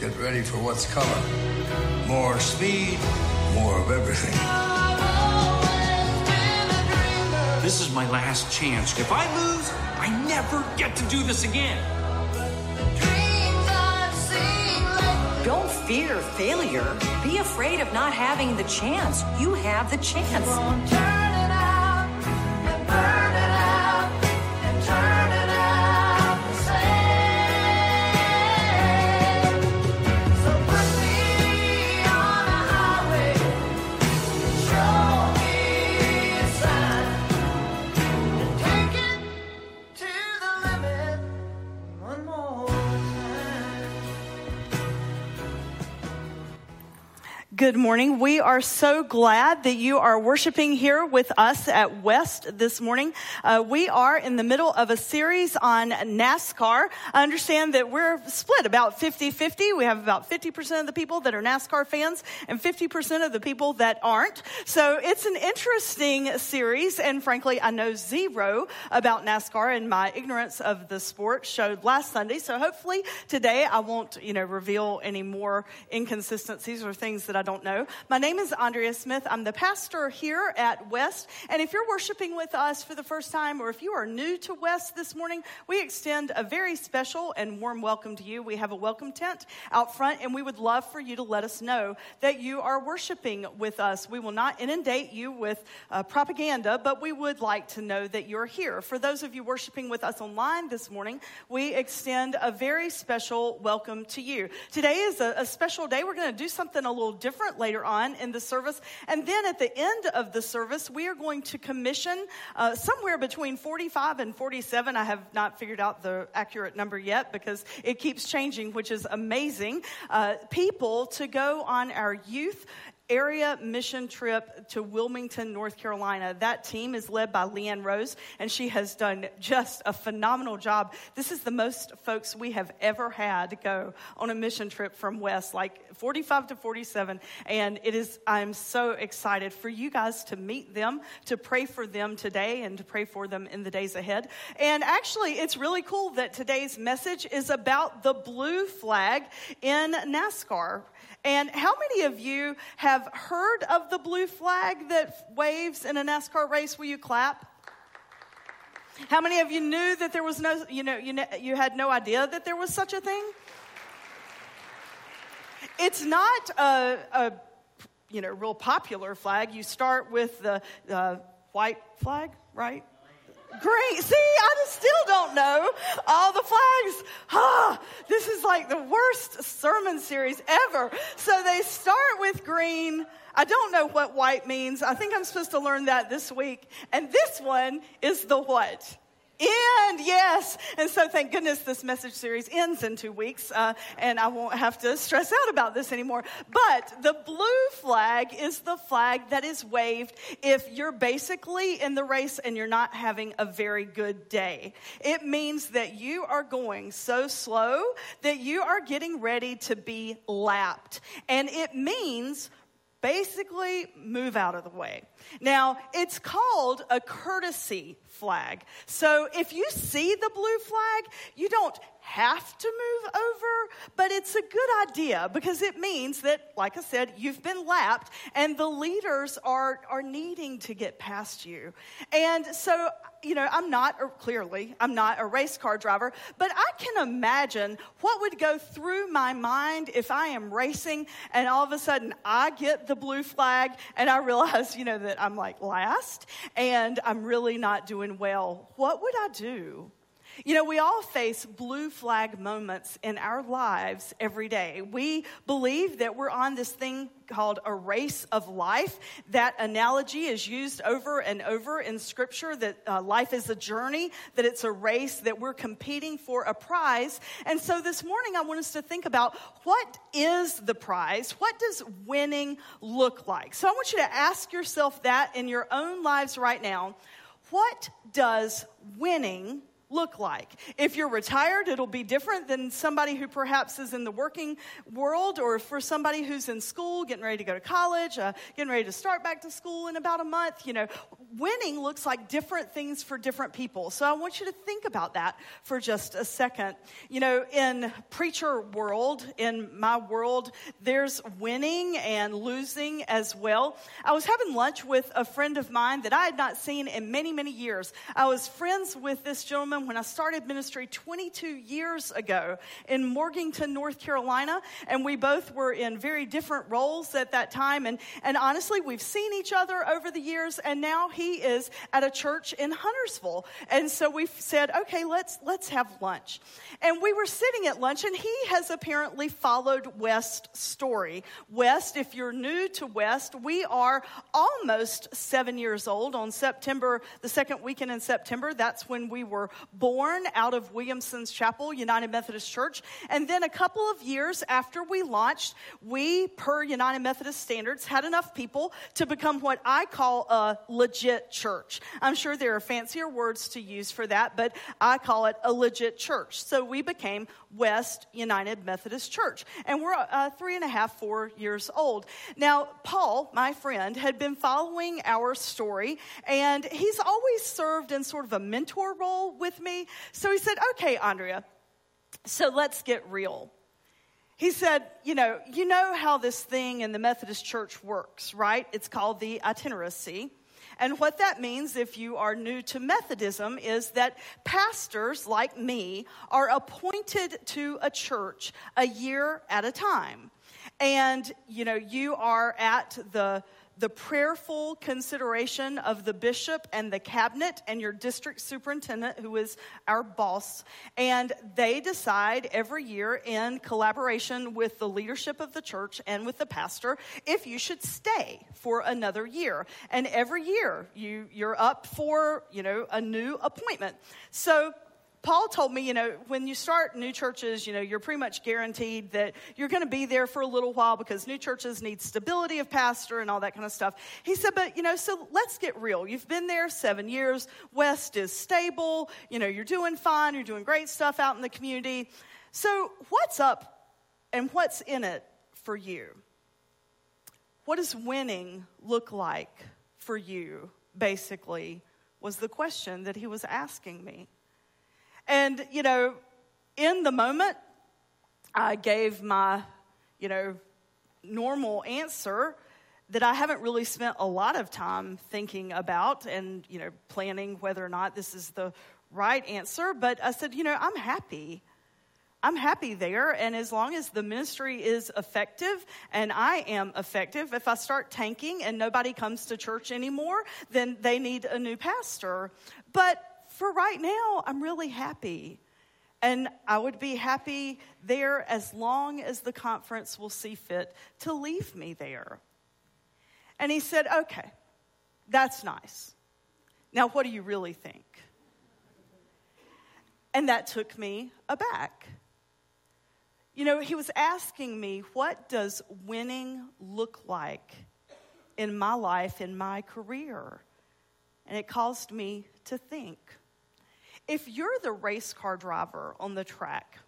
Get ready for what's coming. More speed, more of everything. This is my last chance. If I lose, I never get to do this again. Don't fear failure. Be afraid of not having the chance. You have the chance. Good morning. We are so glad that you are worshiping here with us at West this morning. Uh, we are in the middle of a series on NASCAR. I understand that we're split about 50 50. We have about 50% of the people that are NASCAR fans and 50% of the people that aren't. So it's an interesting series. And frankly, I know zero about NASCAR and my ignorance of the sport showed last Sunday. So hopefully today I won't, you know, reveal any more inconsistencies or things that I don't know. My name is Andrea Smith. I'm the pastor here at West. And if you're worshiping with us for the first time, or if you are new to West this morning, we extend a very special and warm welcome to you. We have a welcome tent out front, and we would love for you to let us know that you are worshiping with us. We will not inundate you with uh, propaganda, but we would like to know that you're here. For those of you worshiping with us online this morning, we extend a very special welcome to you. Today is a, a special day. We're going to do something a little different different later on in the service. And then at the end of the service, we are going to commission uh, somewhere between 45 and 47. I have not figured out the accurate number yet because it keeps changing, which is amazing. Uh, people to go on our youth area mission trip to Wilmington, North Carolina. That team is led by Leanne Rose, and she has done just a phenomenal job. This is the most folks we have ever had go on a mission trip from West, like 45 to 47. And it is, I'm so excited for you guys to meet them, to pray for them today, and to pray for them in the days ahead. And actually, it's really cool that today's message is about the blue flag in NASCAR. And how many of you have heard of the blue flag that waves in a NASCAR race? Will you clap? How many of you knew that there was no, you know, you, you had no idea that there was such a thing? It's not a, a you know, real popular flag. You start with the uh, white flag, right? Great. See, I still don't know all the flags. Ah, this is like the worst sermon series ever. So they start with green. I don't know what white means. I think I'm supposed to learn that this week. And this one is the what? End, yes. And so thank goodness this message series ends in two weeks, uh, and I won't have to stress out about this anymore. But the blue flag is the flag that is waved if you're basically in the race and you're not having a very good day. It means that you are going so slow that you are getting ready to be lapped. And it means basically move out of the way. Now, it's called a courtesy flag. So if you see the blue flag, you don't have to move over, but it's a good idea because it means that, like I said, you've been lapped and the leaders are, are needing to get past you. And so, you know, I'm not, clearly, I'm not a race car driver, but I can imagine what would go through my mind if I am racing and all of a sudden I get the blue flag and I realize, you know, that I'm like last and I'm really not doing well. What would I do? You know, we all face blue flag moments in our lives every day. We believe that we're on this thing called a race of life. That analogy is used over and over in scripture that uh, life is a journey, that it's a race, that we're competing for a prize. And so this morning, I want us to think about what is the prize? What does winning look like? So I want you to ask yourself that in your own lives right now. What does winning look like? If you're retired, it'll be different than somebody who perhaps is in the working world, or for somebody who's in school, getting ready to go to college, uh, getting ready to start back to school in about a month. You know, winning looks like different things for different people. So I want you to think about that for just a second. You know, in preacher world, in my world, there's winning and losing as well. I was having lunch with a friend of mine that I had not seen in many, many years. I was friends with this gentleman when I started ministry 22 years ago in Morganton, North Carolina. And we both were in very different roles at that time. And, and honestly, we've seen each other over the years. And now he is at a church in Huntersville. And so we've said, okay, let's, let's have lunch. And we were sitting at lunch, and he has apparently followed West's story. West, if you're new to West, we are almost seven years old on September, the second weekend in September. That's when we were born out of Williamson's Chapel, United Methodist Church. And then a couple of years after we launched, we, per United Methodist standards, had enough people to become what I call a legit church. I'm sure there are fancier words to use for that, but I call it a legit church. So we became West United Methodist Church. And we're uh, three and a half, four years old. Now, Paul, my friend, had been following our story, and he's always served in sort of a mentor role with me. So he said, Okay, Andrea, so let's get real. He said, You know, you know how this thing in the Methodist Church works, right? It's called the itineracy. And what that means, if you are new to Methodism, is that pastors like me are appointed to a church a year at a time. And, you know, you are at the the prayerful consideration of the bishop and the cabinet and your district superintendent, who is our boss. And they decide every year, in collaboration with the leadership of the church and with the pastor, if you should stay for another year. And every year, you, you're up for, you know, a new appointment. So Paul told me, you know, when you start new churches, you know, you're pretty much guaranteed that you're going to be there for a little while because new churches need stability of pastor and all that kind of stuff. He said, but, you know, so let's get real. You've been there seven years. West is stable. You know, you're doing fine. You're doing great stuff out in the community. So what's up and what's in it for you? What does winning look like for you, basically, was the question that he was asking me. And, you know, in the moment, I gave my, you know, normal answer that I haven't really spent a lot of time thinking about and, you know, planning whether or not this is the right answer. But I said, you know, I'm happy. I'm happy there. And as long as the ministry is effective and I am effective, if I start tanking and nobody comes to church anymore, then they need a new pastor. But for right now, I'm really happy. And I would be happy there as long as the conference will see fit to leave me there. And he said, Okay, that's nice. Now, what do you really think? And that took me aback. You know, he was asking me, What does winning look like in my life, in my career? And it caused me to think. If you're the race car driver on the track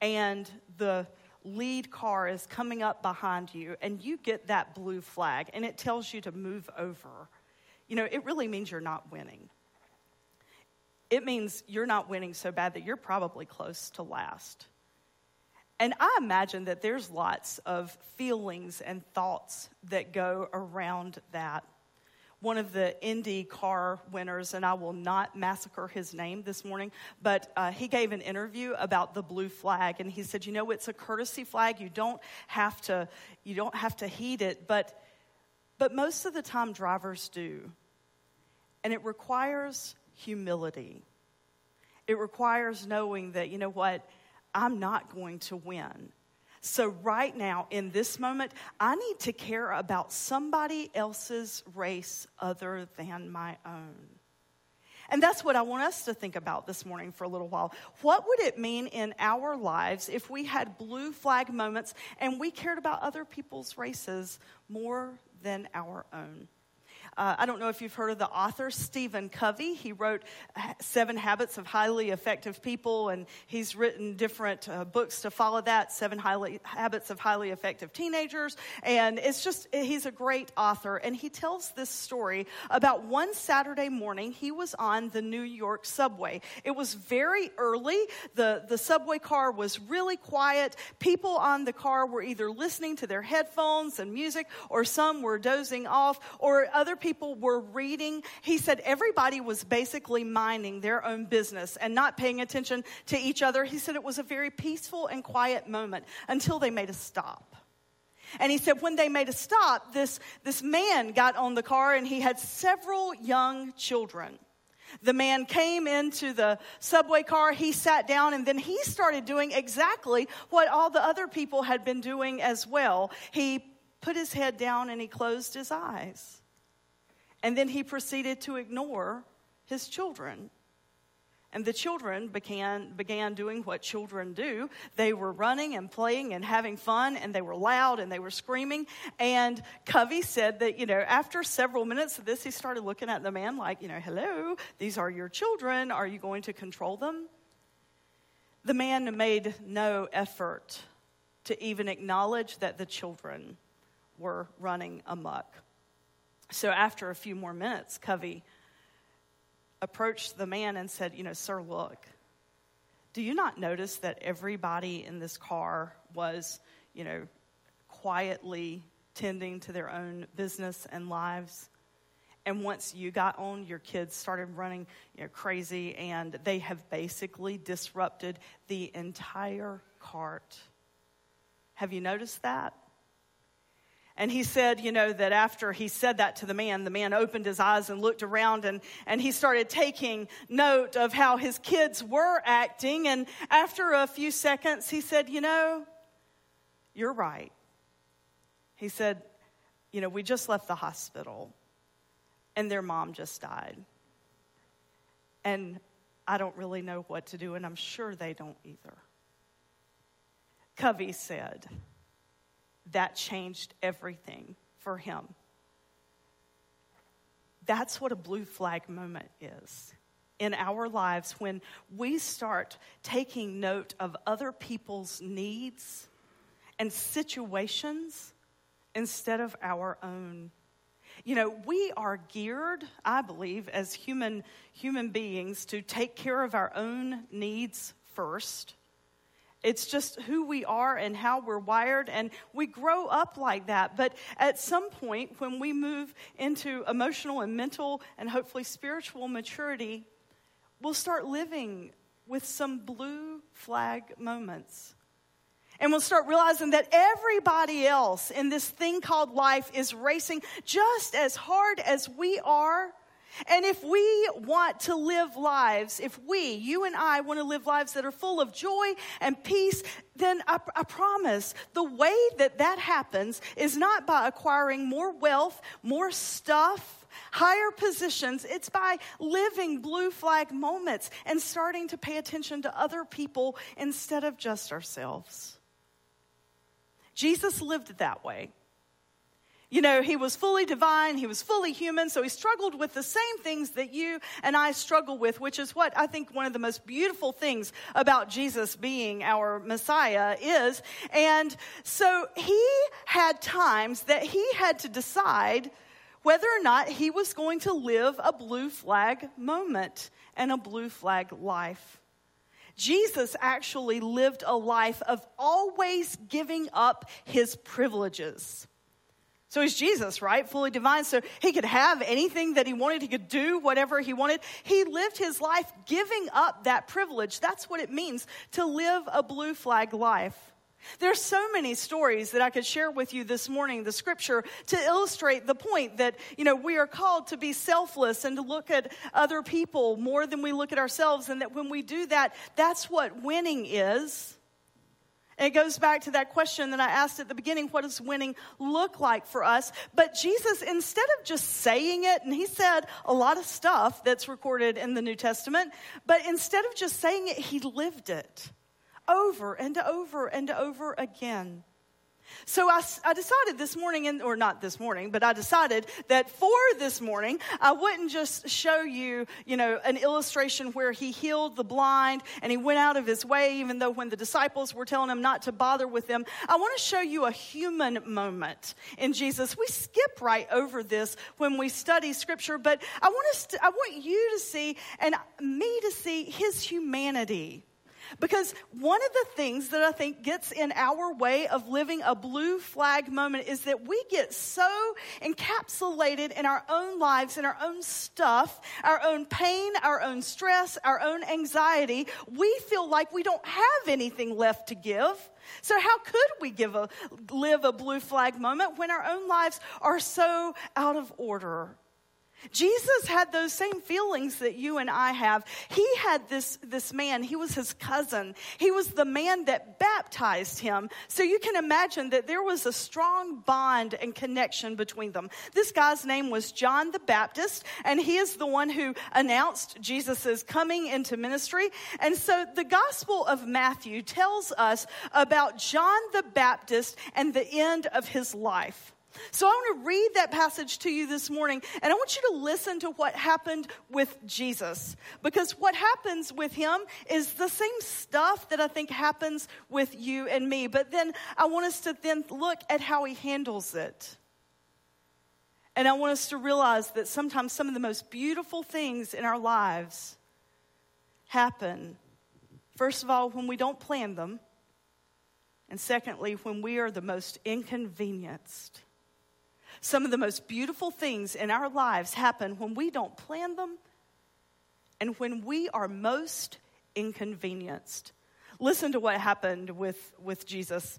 and the lead car is coming up behind you and you get that blue flag and it tells you to move over, you know, it really means you're not winning. It means you're not winning so bad that you're probably close to last. And I imagine that there's lots of feelings and thoughts that go around that one of the Indy car winners, and I will not massacre his name this morning, but uh, he gave an interview about the blue flag, and he said, "You know, it's a courtesy flag. You don't have to, you don't have to heed it, but, but most of the time drivers do, and it requires humility. It requires knowing that you know what, I'm not going to win." So, right now, in this moment, I need to care about somebody else's race other than my own. And that's what I want us to think about this morning for a little while. What would it mean in our lives if we had blue flag moments and we cared about other people's races more than our own? Uh, I don't know if you've heard of the author Stephen Covey. He wrote Seven Habits of Highly Effective People, and he's written different uh, books to follow that Seven highly, Habits of Highly Effective Teenagers. And it's just, he's a great author. And he tells this story about one Saturday morning, he was on the New York subway. It was very early. The, the subway car was really quiet. People on the car were either listening to their headphones and music, or some were dozing off, or other people people were reading, he said everybody was basically minding their own business and not paying attention to each other. He said it was a very peaceful and quiet moment until they made a stop. And he said when they made a stop, this, this man got on the car and he had several young children. The man came into the subway car, he sat down, and then he started doing exactly what all the other people had been doing as well. He put his head down and he closed his eyes. And then he proceeded to ignore his children. And the children began, began doing what children do. They were running and playing and having fun, and they were loud and they were screaming. And Covey said that, you know, after several minutes of this, he started looking at the man like, you know, hello, these are your children. Are you going to control them? The man made no effort to even acknowledge that the children were running amok. So after a few more minutes, Covey approached the man and said, You know, sir, look, do you not notice that everybody in this car was, you know, quietly tending to their own business and lives? And once you got on, your kids started running you know, crazy, and they have basically disrupted the entire cart. Have you noticed that? And he said, you know, that after he said that to the man, the man opened his eyes and looked around and, and he started taking note of how his kids were acting. And after a few seconds, he said, you know, you're right. He said, you know, we just left the hospital and their mom just died. And I don't really know what to do, and I'm sure they don't either. Covey said, that changed everything for him. That's what a blue flag moment is in our lives when we start taking note of other people's needs and situations instead of our own. You know, we are geared, I believe, as human human beings to take care of our own needs first it's just who we are and how we're wired, and we grow up like that. But at some point, when we move into emotional and mental and hopefully spiritual maturity, we'll start living with some blue flag moments. And we'll start realizing that everybody else in this thing called life is racing just as hard as we are and if we want to live lives, if we, you and I, want to live lives that are full of joy and peace, then I, I, promise the way that that happens is not by acquiring more wealth, more stuff, higher positions. It's by living blue flag moments and starting to pay attention to other people instead of just ourselves. Jesus lived that way. You know, he was fully divine, he was fully human, so he struggled with the same things that you and I struggle with, which is what I think one of the most beautiful things about Jesus being our Messiah is. And so he had times that he had to decide whether or not he was going to live a blue flag moment and a blue flag life. Jesus actually lived a life of always giving up his privileges. So he's Jesus, right? Fully divine. So he could have anything that he wanted. He could do whatever he wanted. He lived his life giving up that privilege. That's what it means to live a blue flag life. There's so many stories that I could share with you this morning, the scripture, to illustrate the point that, you know, we are called to be selfless and to look at other people more than we look at ourselves. And that when we do that, that's what winning is. It goes back to that question that I asked at the beginning what does winning look like for us? But Jesus, instead of just saying it, and he said a lot of stuff that's recorded in the New Testament, but instead of just saying it, he lived it over and over and over again. So I, I, decided this morning, and, or not this morning, but I decided that for this morning, I wouldn't just show you, you know, an illustration where he healed the blind and he went out of his way, even though when the disciples were telling him not to bother with them. I want to show you a human moment in Jesus. We skip right over this when we study scripture, but I want us to, I want you to see and me to see his humanity because one of the things that I think gets in our way of living a blue flag moment is that we get so encapsulated in our own lives, in our own stuff, our own pain, our own stress, our own anxiety. We feel like we don't have anything left to give. So how could we give a, live a blue flag moment when our own lives are so out of order? Jesus had those same feelings that you and I have. He had this, this man, he was his cousin. He was the man that baptized him. So you can imagine that there was a strong bond and connection between them. This guy's name was John the Baptist, and he is the one who announced Jesus' coming into ministry. And so the Gospel of Matthew tells us about John the Baptist and the end of his life. So I want to read that passage to you this morning, and I want you to listen to what happened with Jesus. Because what happens with him is the same stuff that I think happens with you and me. But then I want us to then look at how he handles it. And I want us to realize that sometimes some of the most beautiful things in our lives happen, first of all, when we don't plan them. And secondly, when we are the most inconvenienced. Some of the most beautiful things in our lives happen when we don't plan them and when we are most inconvenienced. Listen to what happened with, with Jesus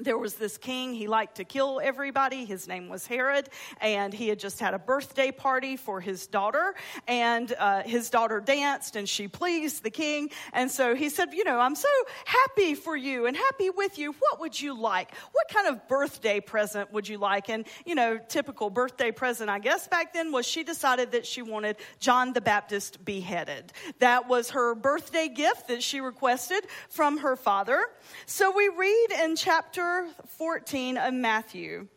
there was this king, he liked to kill everybody. His name was Herod, and he had just had a birthday party for his daughter. And uh, his daughter danced, and she pleased the king. And so he said, You know, I'm so happy for you and happy with you. What would you like? What kind of birthday present would you like? And, you know, typical birthday present, I guess, back then was she decided that she wanted John the Baptist beheaded. That was her birthday gift that she requested from her father. So we read in chapter 14 of Matthew.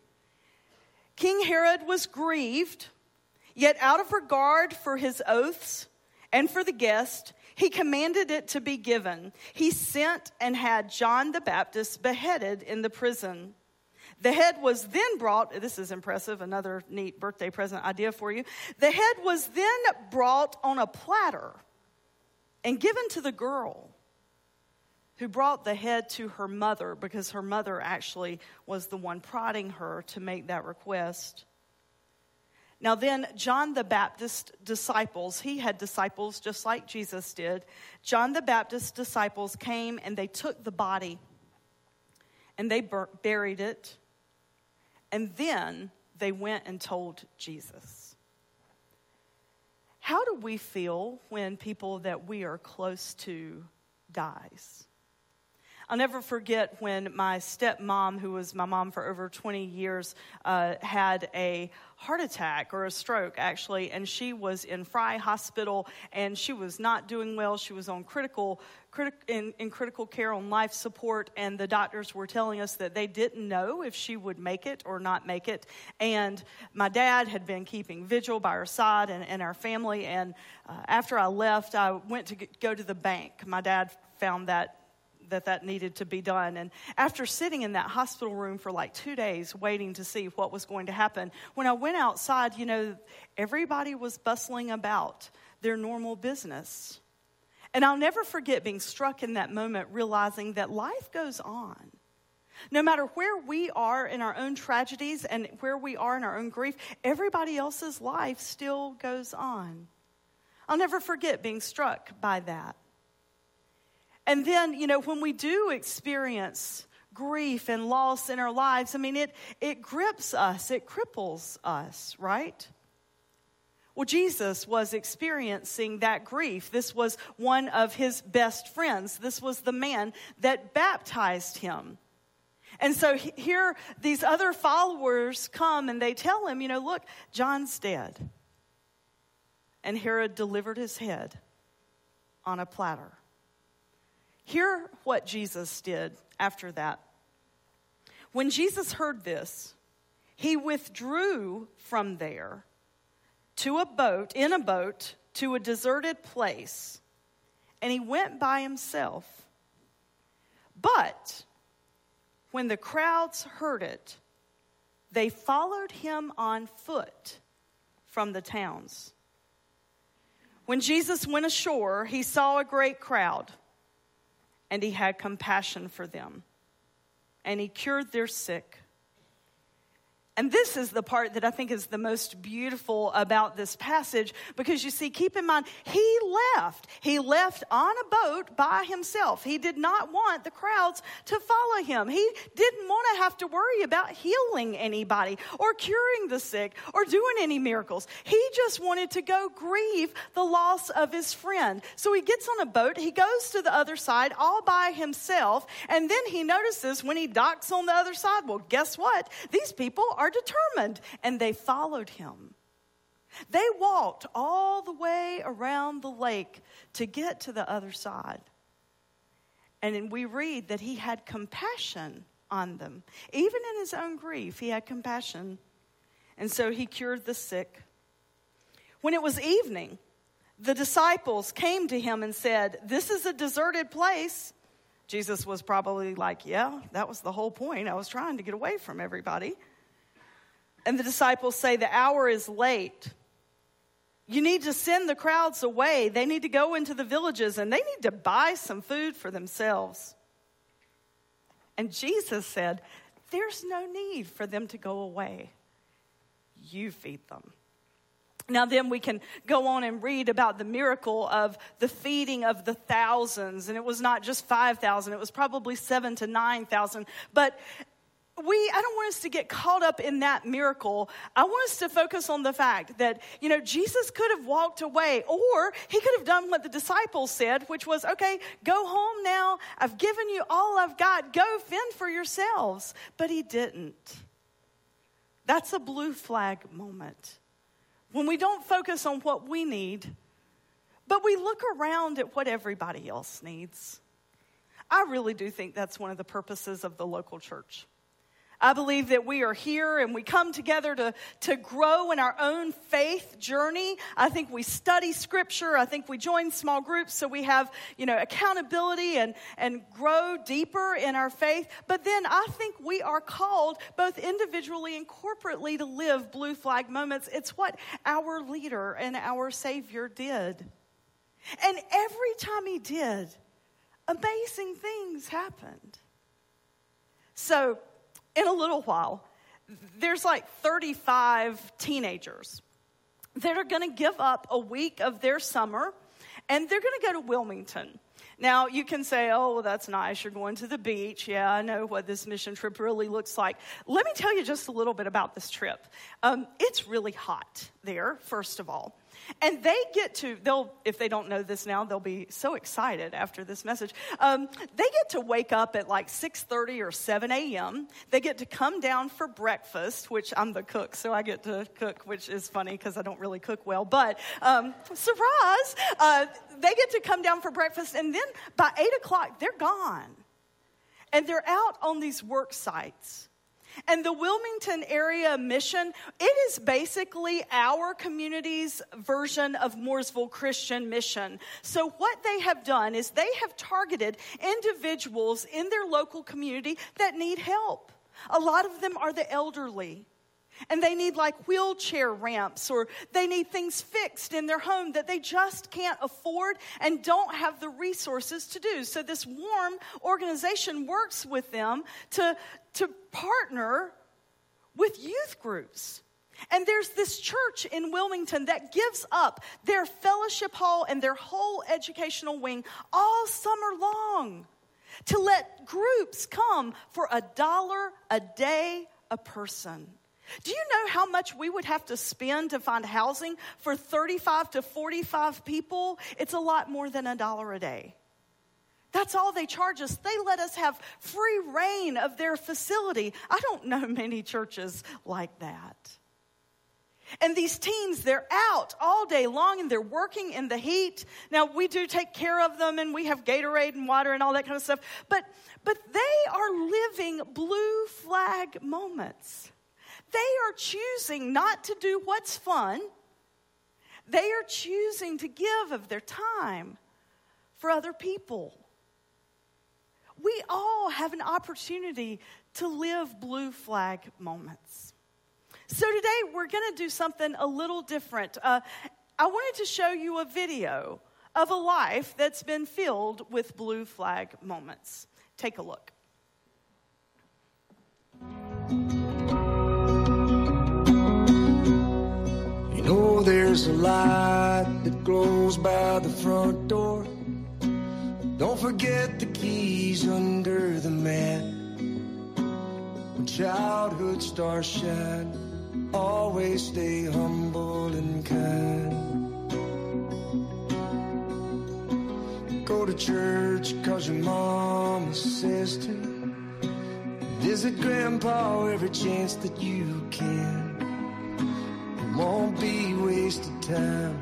King Herod was grieved, yet out of regard for his oaths and for the guest, he commanded it to be given. He sent and had John the Baptist beheaded in the prison. The head was then brought, this is impressive, another neat birthday present idea for you. The head was then brought on a platter and given to the girl who brought the head to her mother because her mother actually was the one prodding her to make that request. Now, then, John the Baptist disciples, he had disciples just like Jesus did. John the Baptist disciples came and they took the body and they bur- buried it. And then they went and told Jesus. How do we feel when people that we are close to dies? I'll never forget when my stepmom, who was my mom for over 20 years, uh, had a heart attack or a stroke, actually, and she was in Frye Hospital and she was not doing well. She was on critical, critic, in, in critical care on life support, and the doctors were telling us that they didn't know if she would make it or not make it. And my dad had been keeping vigil by her side and, and our family. And uh, after I left, I went to go to the bank. My dad found that that that needed to be done. And after sitting in that hospital room for like two days waiting to see what was going to happen, when I went outside, you know, everybody was bustling about their normal business. And I'll never forget being struck in that moment, realizing that life goes on. No matter where we are in our own tragedies and where we are in our own grief, everybody else's life still goes on. I'll never forget being struck by that. And then, you know, when we do experience grief and loss in our lives, I mean, it, it grips us, it cripples us, right? Well, Jesus was experiencing that grief. This was one of his best friends. This was the man that baptized him. And so here, these other followers come and they tell him, you know, look, John's dead. And Herod delivered his head on a platter. Hear what Jesus did after that. When Jesus heard this, he withdrew from there to a boat, in a boat, to a deserted place, and he went by himself. But when the crowds heard it, they followed him on foot from the towns. When Jesus went ashore, he saw a great crowd, and he had compassion for them, and he cured their sick. And this is the part that I think is the most beautiful about this passage because you see, keep in mind, he left. He left on a boat by himself. He did not want the crowds to follow him. He didn't want to have to worry about healing anybody or curing the sick or doing any miracles. He just wanted to go grieve the loss of his friend. So he gets on a boat, he goes to the other side all by himself, and then he notices when he docks on the other side, well, guess what? These people are are determined, and they followed him. They walked all the way around the lake to get to the other side. And we read that he had compassion on them. Even in his own grief, he had compassion. And so he cured the sick. When it was evening, the disciples came to him and said, This is a deserted place. Jesus was probably like, Yeah, that was the whole point. I was trying to get away from everybody. And the disciples say, The hour is late. You need to send the crowds away. They need to go into the villages and they need to buy some food for themselves. And Jesus said, There's no need for them to go away. You feed them. Now, then we can go on and read about the miracle of the feeding of the thousands. And it was not just 5,000, it was probably seven to 9,000. But we i don't want us to get caught up in that miracle. I want us to focus on the fact that you know jesus could have walked away or he could have done what the disciples said which was okay go home now. I've given you all i've got. Go fend for yourselves. But he didn't. That's a blue flag moment. When we don't focus on what we need but we look around at what everybody else needs. I really do think that's one of the purposes of the local church I believe that we are here and we come together to, to grow in our own faith journey. I think we study scripture. I think we join small groups so we have, you know, accountability and, and grow deeper in our faith. But then I think we are called both individually and corporately to live blue flag moments. It's what our leader and our Savior did. And every time he did, amazing things happened. So, in a little while, there's like 35 teenagers that are going to give up a week of their summer and they're going to go to Wilmington. Now, you can say, oh, well, that's nice. You're going to the beach. Yeah, I know what this mission trip really looks like. Let me tell you just a little bit about this trip. Um, it's really hot there, first of all. And they get to, they'll, if they don't know this now, they'll be so excited after this message. Um, they get to wake up at like 6.30 or 7 a.m. They get to come down for breakfast, which I'm the cook, so I get to cook, which is funny because I don't really cook well. But um, surprise, uh, they get to come down for breakfast, and then by 8 o'clock, they're gone. And they're out on these work sites. And the Wilmington area mission, it is basically our community's version of Mooresville Christian Mission. So, what they have done is they have targeted individuals in their local community that need help. A lot of them are the elderly. And they need like wheelchair ramps or they need things fixed in their home that they just can't afford and don't have the resources to do. So this warm organization works with them to, to partner with youth groups. And there's this church in Wilmington that gives up their fellowship hall and their whole educational wing all summer long to let groups come for a dollar a day a person. Do you know how much we would have to spend to find housing for 35 to 45 people? It's a lot more than a dollar a day. That's all they charge us. They let us have free reign of their facility. I don't know many churches like that. And these teens, they're out all day long and they're working in the heat. Now, we do take care of them and we have Gatorade and water and all that kind of stuff, but, but they are living blue flag moments. They are choosing not to do what's fun, they are choosing to give of their time for other people. We all have an opportunity to live blue flag moments. So today we're going to do something a little different. Uh, I wanted to show you a video of a life that's been filled with blue flag moments. Take a look. There's a light that glows by the front door. Don't forget the keys under the mat. When childhood stars shine always stay humble and kind. Go to church cause your mama says to. Visit grandpa every chance that you can. Won't be wasted time.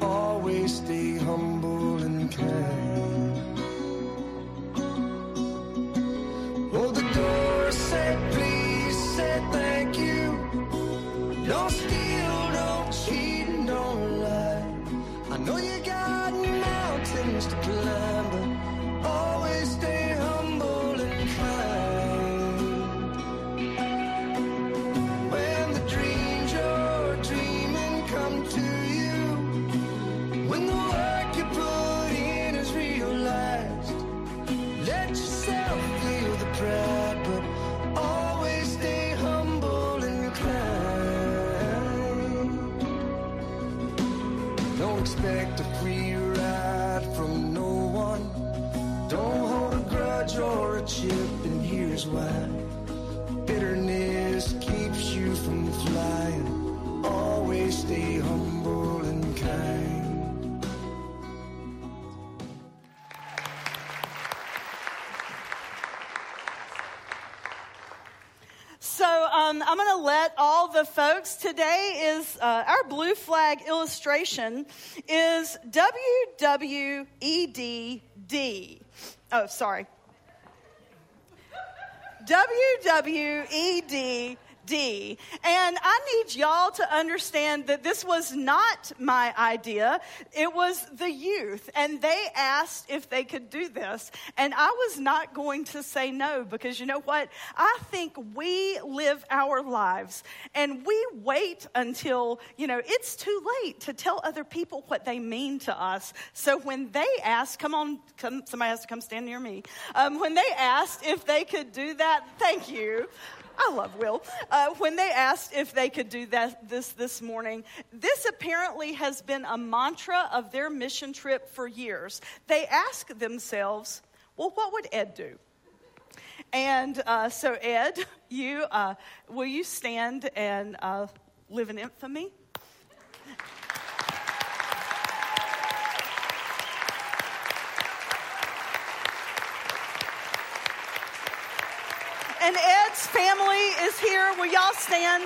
Always stay humble and kind. Oh, the door said please, said thank the folks today is uh, our blue flag illustration is WWEDD. Oh, sorry. WWEDD. And I need y'all to understand that this was not my idea. It was the youth. And they asked if they could do this. And I was not going to say no because you know what? I think we live our lives and we wait until, you know, it's too late to tell other people what they mean to us. So when they asked, come on, come, somebody has to come stand near me. Um, when they asked if they could do that, thank you. I love Will. Uh, when they asked if they could do that this this morning, this apparently has been a mantra of their mission trip for years. They ask themselves, "Well, what would Ed do?" And uh, so, Ed, you uh, will you stand and uh, live in infamy? And Ed's family is here. Will y'all stand?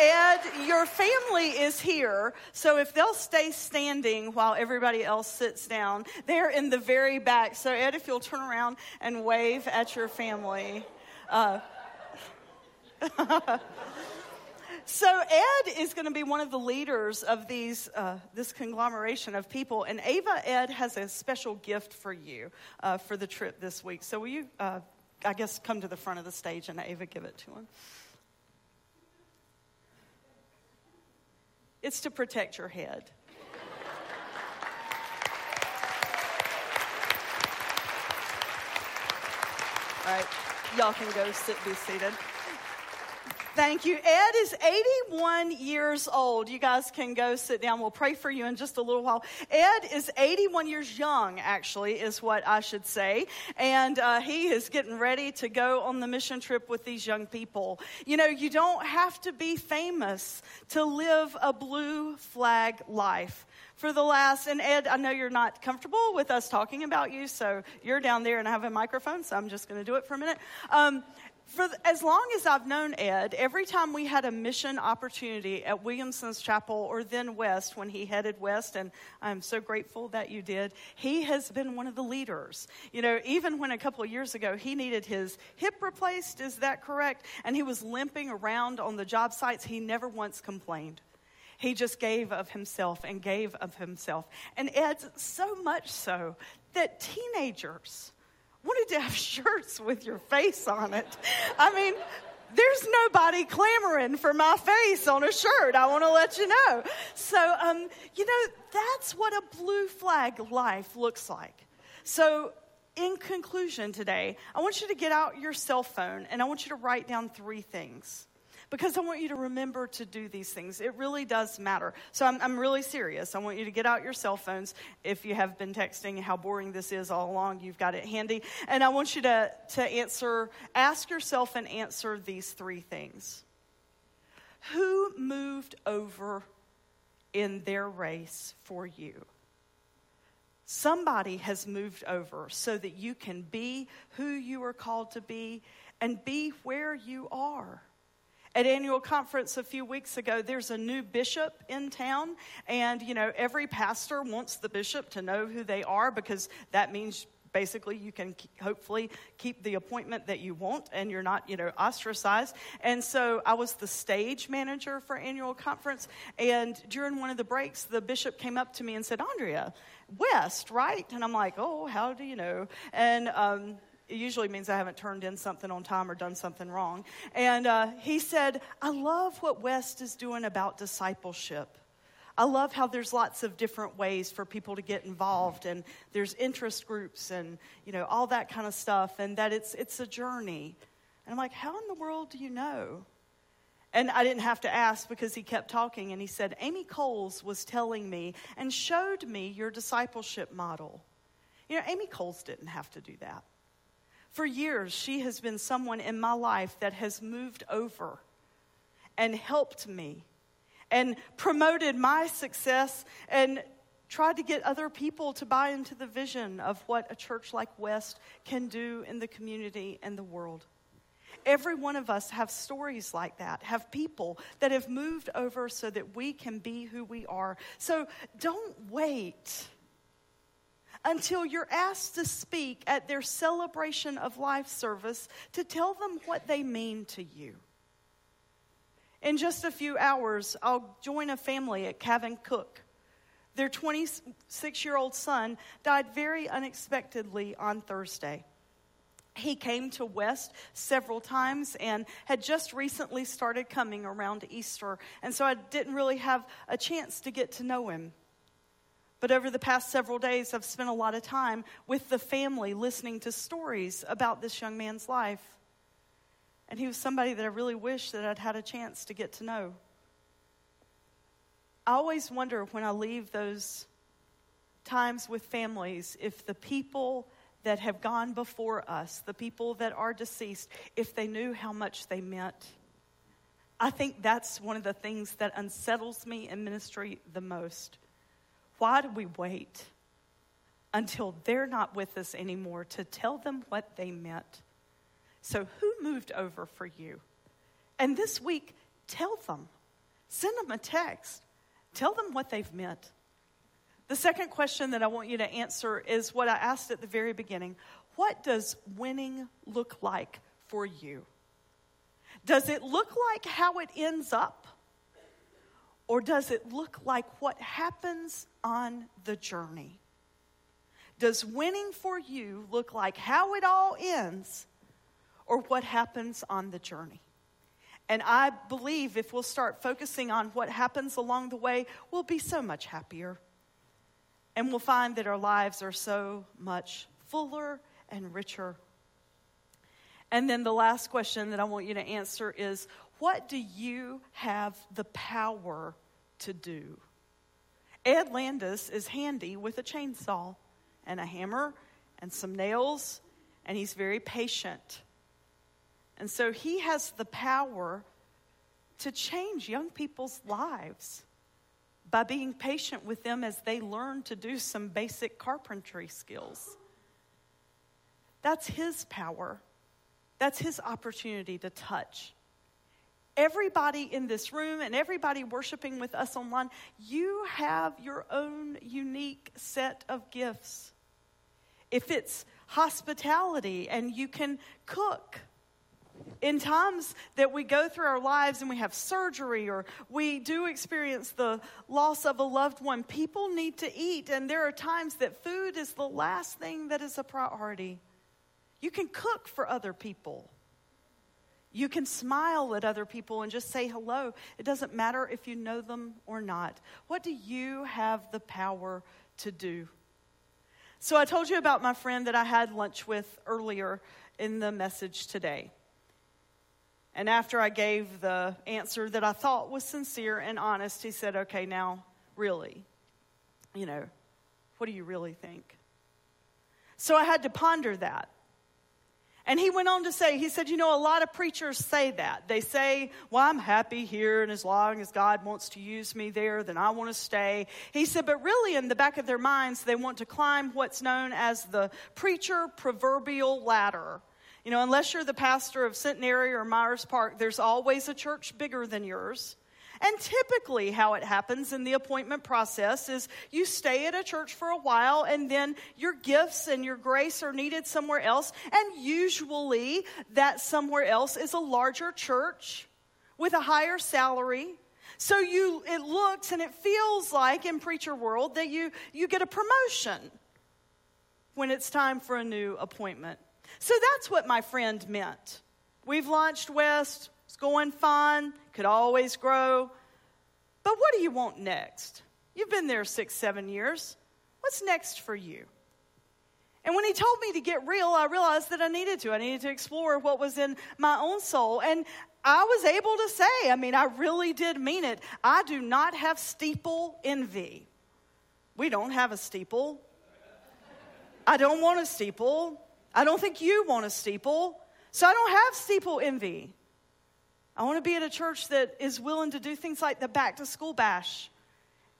Ed, your family is here, so if they'll stay standing while everybody else sits down, they're in the very back. So, Ed, if you'll turn around and wave at your family. Uh, so, Ed is going to be one of the leaders of these, uh, this conglomeration of people, and Ava Ed has a special gift for you uh, for the trip this week. So, will you, uh, I guess, come to the front of the stage and Ava give it to him? It's to protect your head. All right, y'all can go sit, be seated. Thank you. Ed is 81 years old. You guys can go sit down. We'll pray for you in just a little while. Ed is 81 years young, actually, is what I should say. And uh, he is getting ready to go on the mission trip with these young people. You know, you don't have to be famous to live a blue flag life for the last, and Ed, I know you're not comfortable with us talking about you, so you're down there and I have a microphone, so I'm just going to do it for a minute. Um, for as long as I've known Ed, every time we had a mission opportunity at Williamson's Chapel or then West when he headed West, and I'm so grateful that you did, he has been one of the leaders. You know, even when a couple of years ago he needed his hip replaced, is that correct? And he was limping around on the job sites, he never once complained. He just gave of himself and gave of himself. And Ed's so much so that teenagers, wanted to have shirts with your face on it. I mean, there's nobody clamoring for my face on a shirt. I want to let you know. So, um, you know, that's what a blue flag life looks like. So, in conclusion today, I want you to get out your cell phone and I want you to write down three things because I want you to remember to do these things. It really does matter. So I'm, I'm really serious. I want you to get out your cell phones. If you have been texting how boring this is all along, you've got it handy. And I want you to, to answer, ask yourself and answer these three things. Who moved over in their race for you? Somebody has moved over so that you can be who you are called to be and be where you are. At annual conference a few weeks ago, there's a new bishop in town, and you know, every pastor wants the bishop to know who they are because that means basically you can hopefully keep the appointment that you want and you're not you know ostracized. And so i was the stage manager for annual conference and during one of the breaks the bishop came up to me and said andrea west right? And i'm like oh how do you know? And um, it usually means I haven't turned in something on time or done something wrong. And uh, he said, I love what West is doing about discipleship. I love how there's lots of different ways for people to get involved, and there's interest groups and you know all that kind of stuff, and that it's it's a journey. And I'm like, how in the world do you know? And I didn't have to ask because he kept talking, and he said, Amy Coles was telling me and showed me your discipleship model. You know, Amy Coles didn't have to do that. For years, she has been someone in my life that has moved over and helped me and promoted my success and tried to get other people to buy into the vision of what a church like West can do in the community and the world. Every one of us have stories like that, have people that have moved over so that we can be who we are. So don't wait until you're asked to speak at their celebration of life service to tell them what they mean to you. In just a few hours, I'll join a family at Cavin-Cook. Their 26 year old son died very unexpectedly on Thursday. He came to West several times and had just recently started coming around Easter, and so I didn't really have a chance to get to know him. But over the past several days, I've spent a lot of time with the family listening to stories about this young man's life. And he was somebody that I really wish that I'd had a chance to get to know. I always wonder when I leave those times with families if the people that have gone before us, the people that are deceased, if they knew how much they meant. I think that's one of the things that unsettles me in ministry the most. Why do we wait until they're not with us anymore to tell them what they meant? So, who moved over for you? And this week, tell them. Send them a text. Tell them what they've meant. The second question that I want you to answer is what I asked at the very beginning What does winning look like for you? Does it look like how it ends up? Or does it look like what happens on the journey? Does winning for you look like how it all ends or what happens on the journey? And I believe if we'll start focusing on what happens along the way, we'll be so much happier. And we'll find that our lives are so much fuller and richer. And then the last question that I want you to answer is what do you have the power to do? Ed Landis is handy with a chainsaw and a hammer and some nails, and he's very patient. And so he has the power to change young people's lives by being patient with them as they learn to do some basic carpentry skills. That's his power. That's his opportunity to touch. Everybody in this room and everybody worshiping with us online, you have your own unique set of gifts. If it's hospitality and you can cook, in times that we go through our lives and we have surgery or we do experience the loss of a loved one, people need to eat. And there are times that food is the last thing that is a priority. You can cook for other people. You can smile at other people and just say hello. It doesn't matter if you know them or not. What do you have the power to do? So, I told you about my friend that I had lunch with earlier in the message today. And after I gave the answer that I thought was sincere and honest, he said, Okay, now, really, you know, what do you really think? So I had to ponder that. And he went on to say, he said, you know, a lot of preachers say that. They say, well, I'm happy here, and as long as God wants to use me there, then I want to stay. He said, but really, in the back of their minds, they want to climb what's known as the preacher proverbial ladder. You know, unless you're the pastor of Centenary or Myers Park, there's always a church bigger than yours. And typically, how it happens in the appointment process is you stay at a church for a while, and then your gifts and your grace are needed somewhere else. And usually, that somewhere else is a larger church with a higher salary. So you, it looks and it feels like in preacher world that you, you get a promotion when it's time for a new appointment. So that's what my friend meant. We've launched West, it's going fine, could always grow. But what do you want next? You've been there six, seven years. What's next for you? And when he told me to get real, I realized that I needed to. I needed to explore what was in my own soul. And I was able to say, I mean, I really did mean it. I do not have steeple envy. We don't have a steeple. I don't want a steeple. I don't think you want a steeple. So I don't have steeple envy. I want to be at a church that is willing to do things like the back to school bash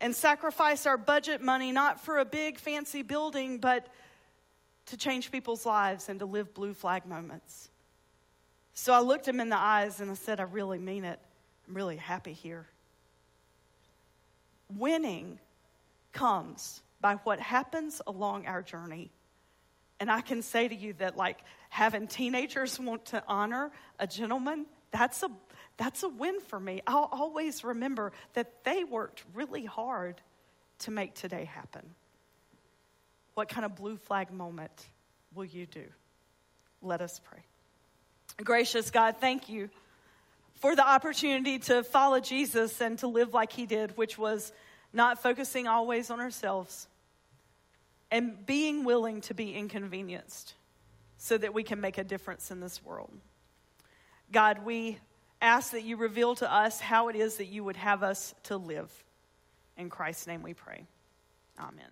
and sacrifice our budget money not for a big fancy building, but to change people's lives and to live blue flag moments. So I looked him in the eyes and I said, I really mean it. I'm really happy here. Winning comes by what happens along our journey. And I can say to you that, like, having teenagers want to honor a gentleman that's a, that's a win for me. I'll always remember that they worked really hard to make today happen. What kind of blue flag moment will you do? Let us pray. Gracious God, thank you for the opportunity to follow Jesus and to live like he did, which was not focusing always on ourselves and being willing to be inconvenienced so that we can make a difference in this world. God, we ask that you reveal to us how it is that you would have us to live. In Christ's name we pray. Amen.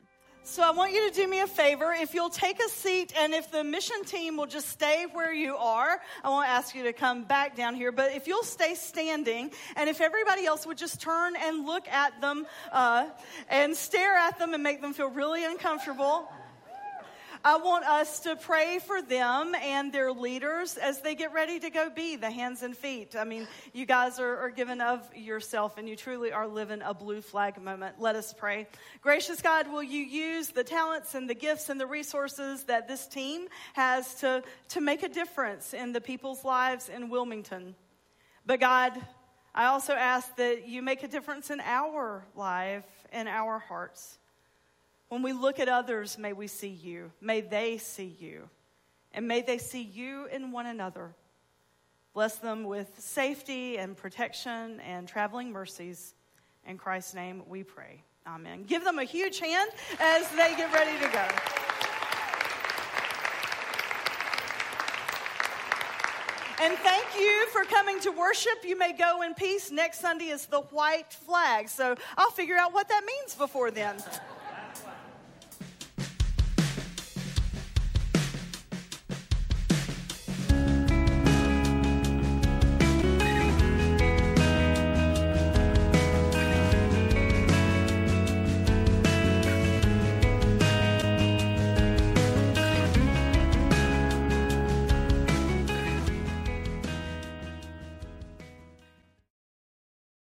So I want you to do me a favor. If you'll take a seat and if the mission team will just stay where you are, I won't ask you to come back down here, but if you'll stay standing and if everybody else would just turn and look at them uh, and stare at them and make them feel really uncomfortable. I want us to pray for them and their leaders as they get ready to go be the hands and feet. I mean, you guys are, are given of yourself and you truly are living a blue flag moment. Let us pray. Gracious God, will you use the talents and the gifts and the resources that this team has to, to make a difference in the people's lives in Wilmington? But God, I also ask that you make a difference in our life and our hearts. When we look at others, may we see you. May they see you. And may they see you in one another. Bless them with safety and protection and traveling mercies. In Christ's name we pray. Amen. Give them a huge hand as they get ready to go. And thank you for coming to worship. You may go in peace. Next Sunday is the white flag. So I'll figure out what that means before then.